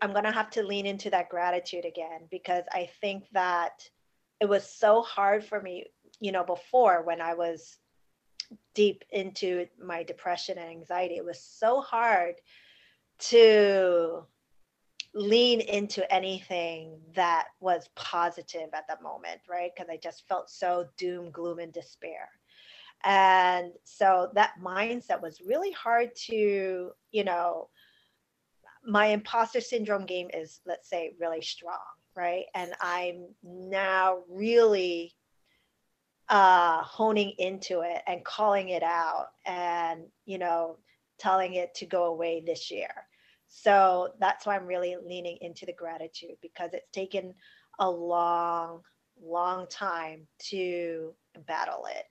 I'm going to have to lean into that gratitude again because I think that it was so hard for me, you know, before when I was deep into my depression and anxiety. It was so hard to lean into anything that was positive at the moment, right? Because I just felt so doom, gloom, and despair. And so that mindset was really hard to, you know, my imposter syndrome game is, let's say, really strong, right? And I'm now really uh, honing into it and calling it out and, you know, telling it to go away this year. So that's why I'm really leaning into the gratitude because it's taken a long, long time to battle it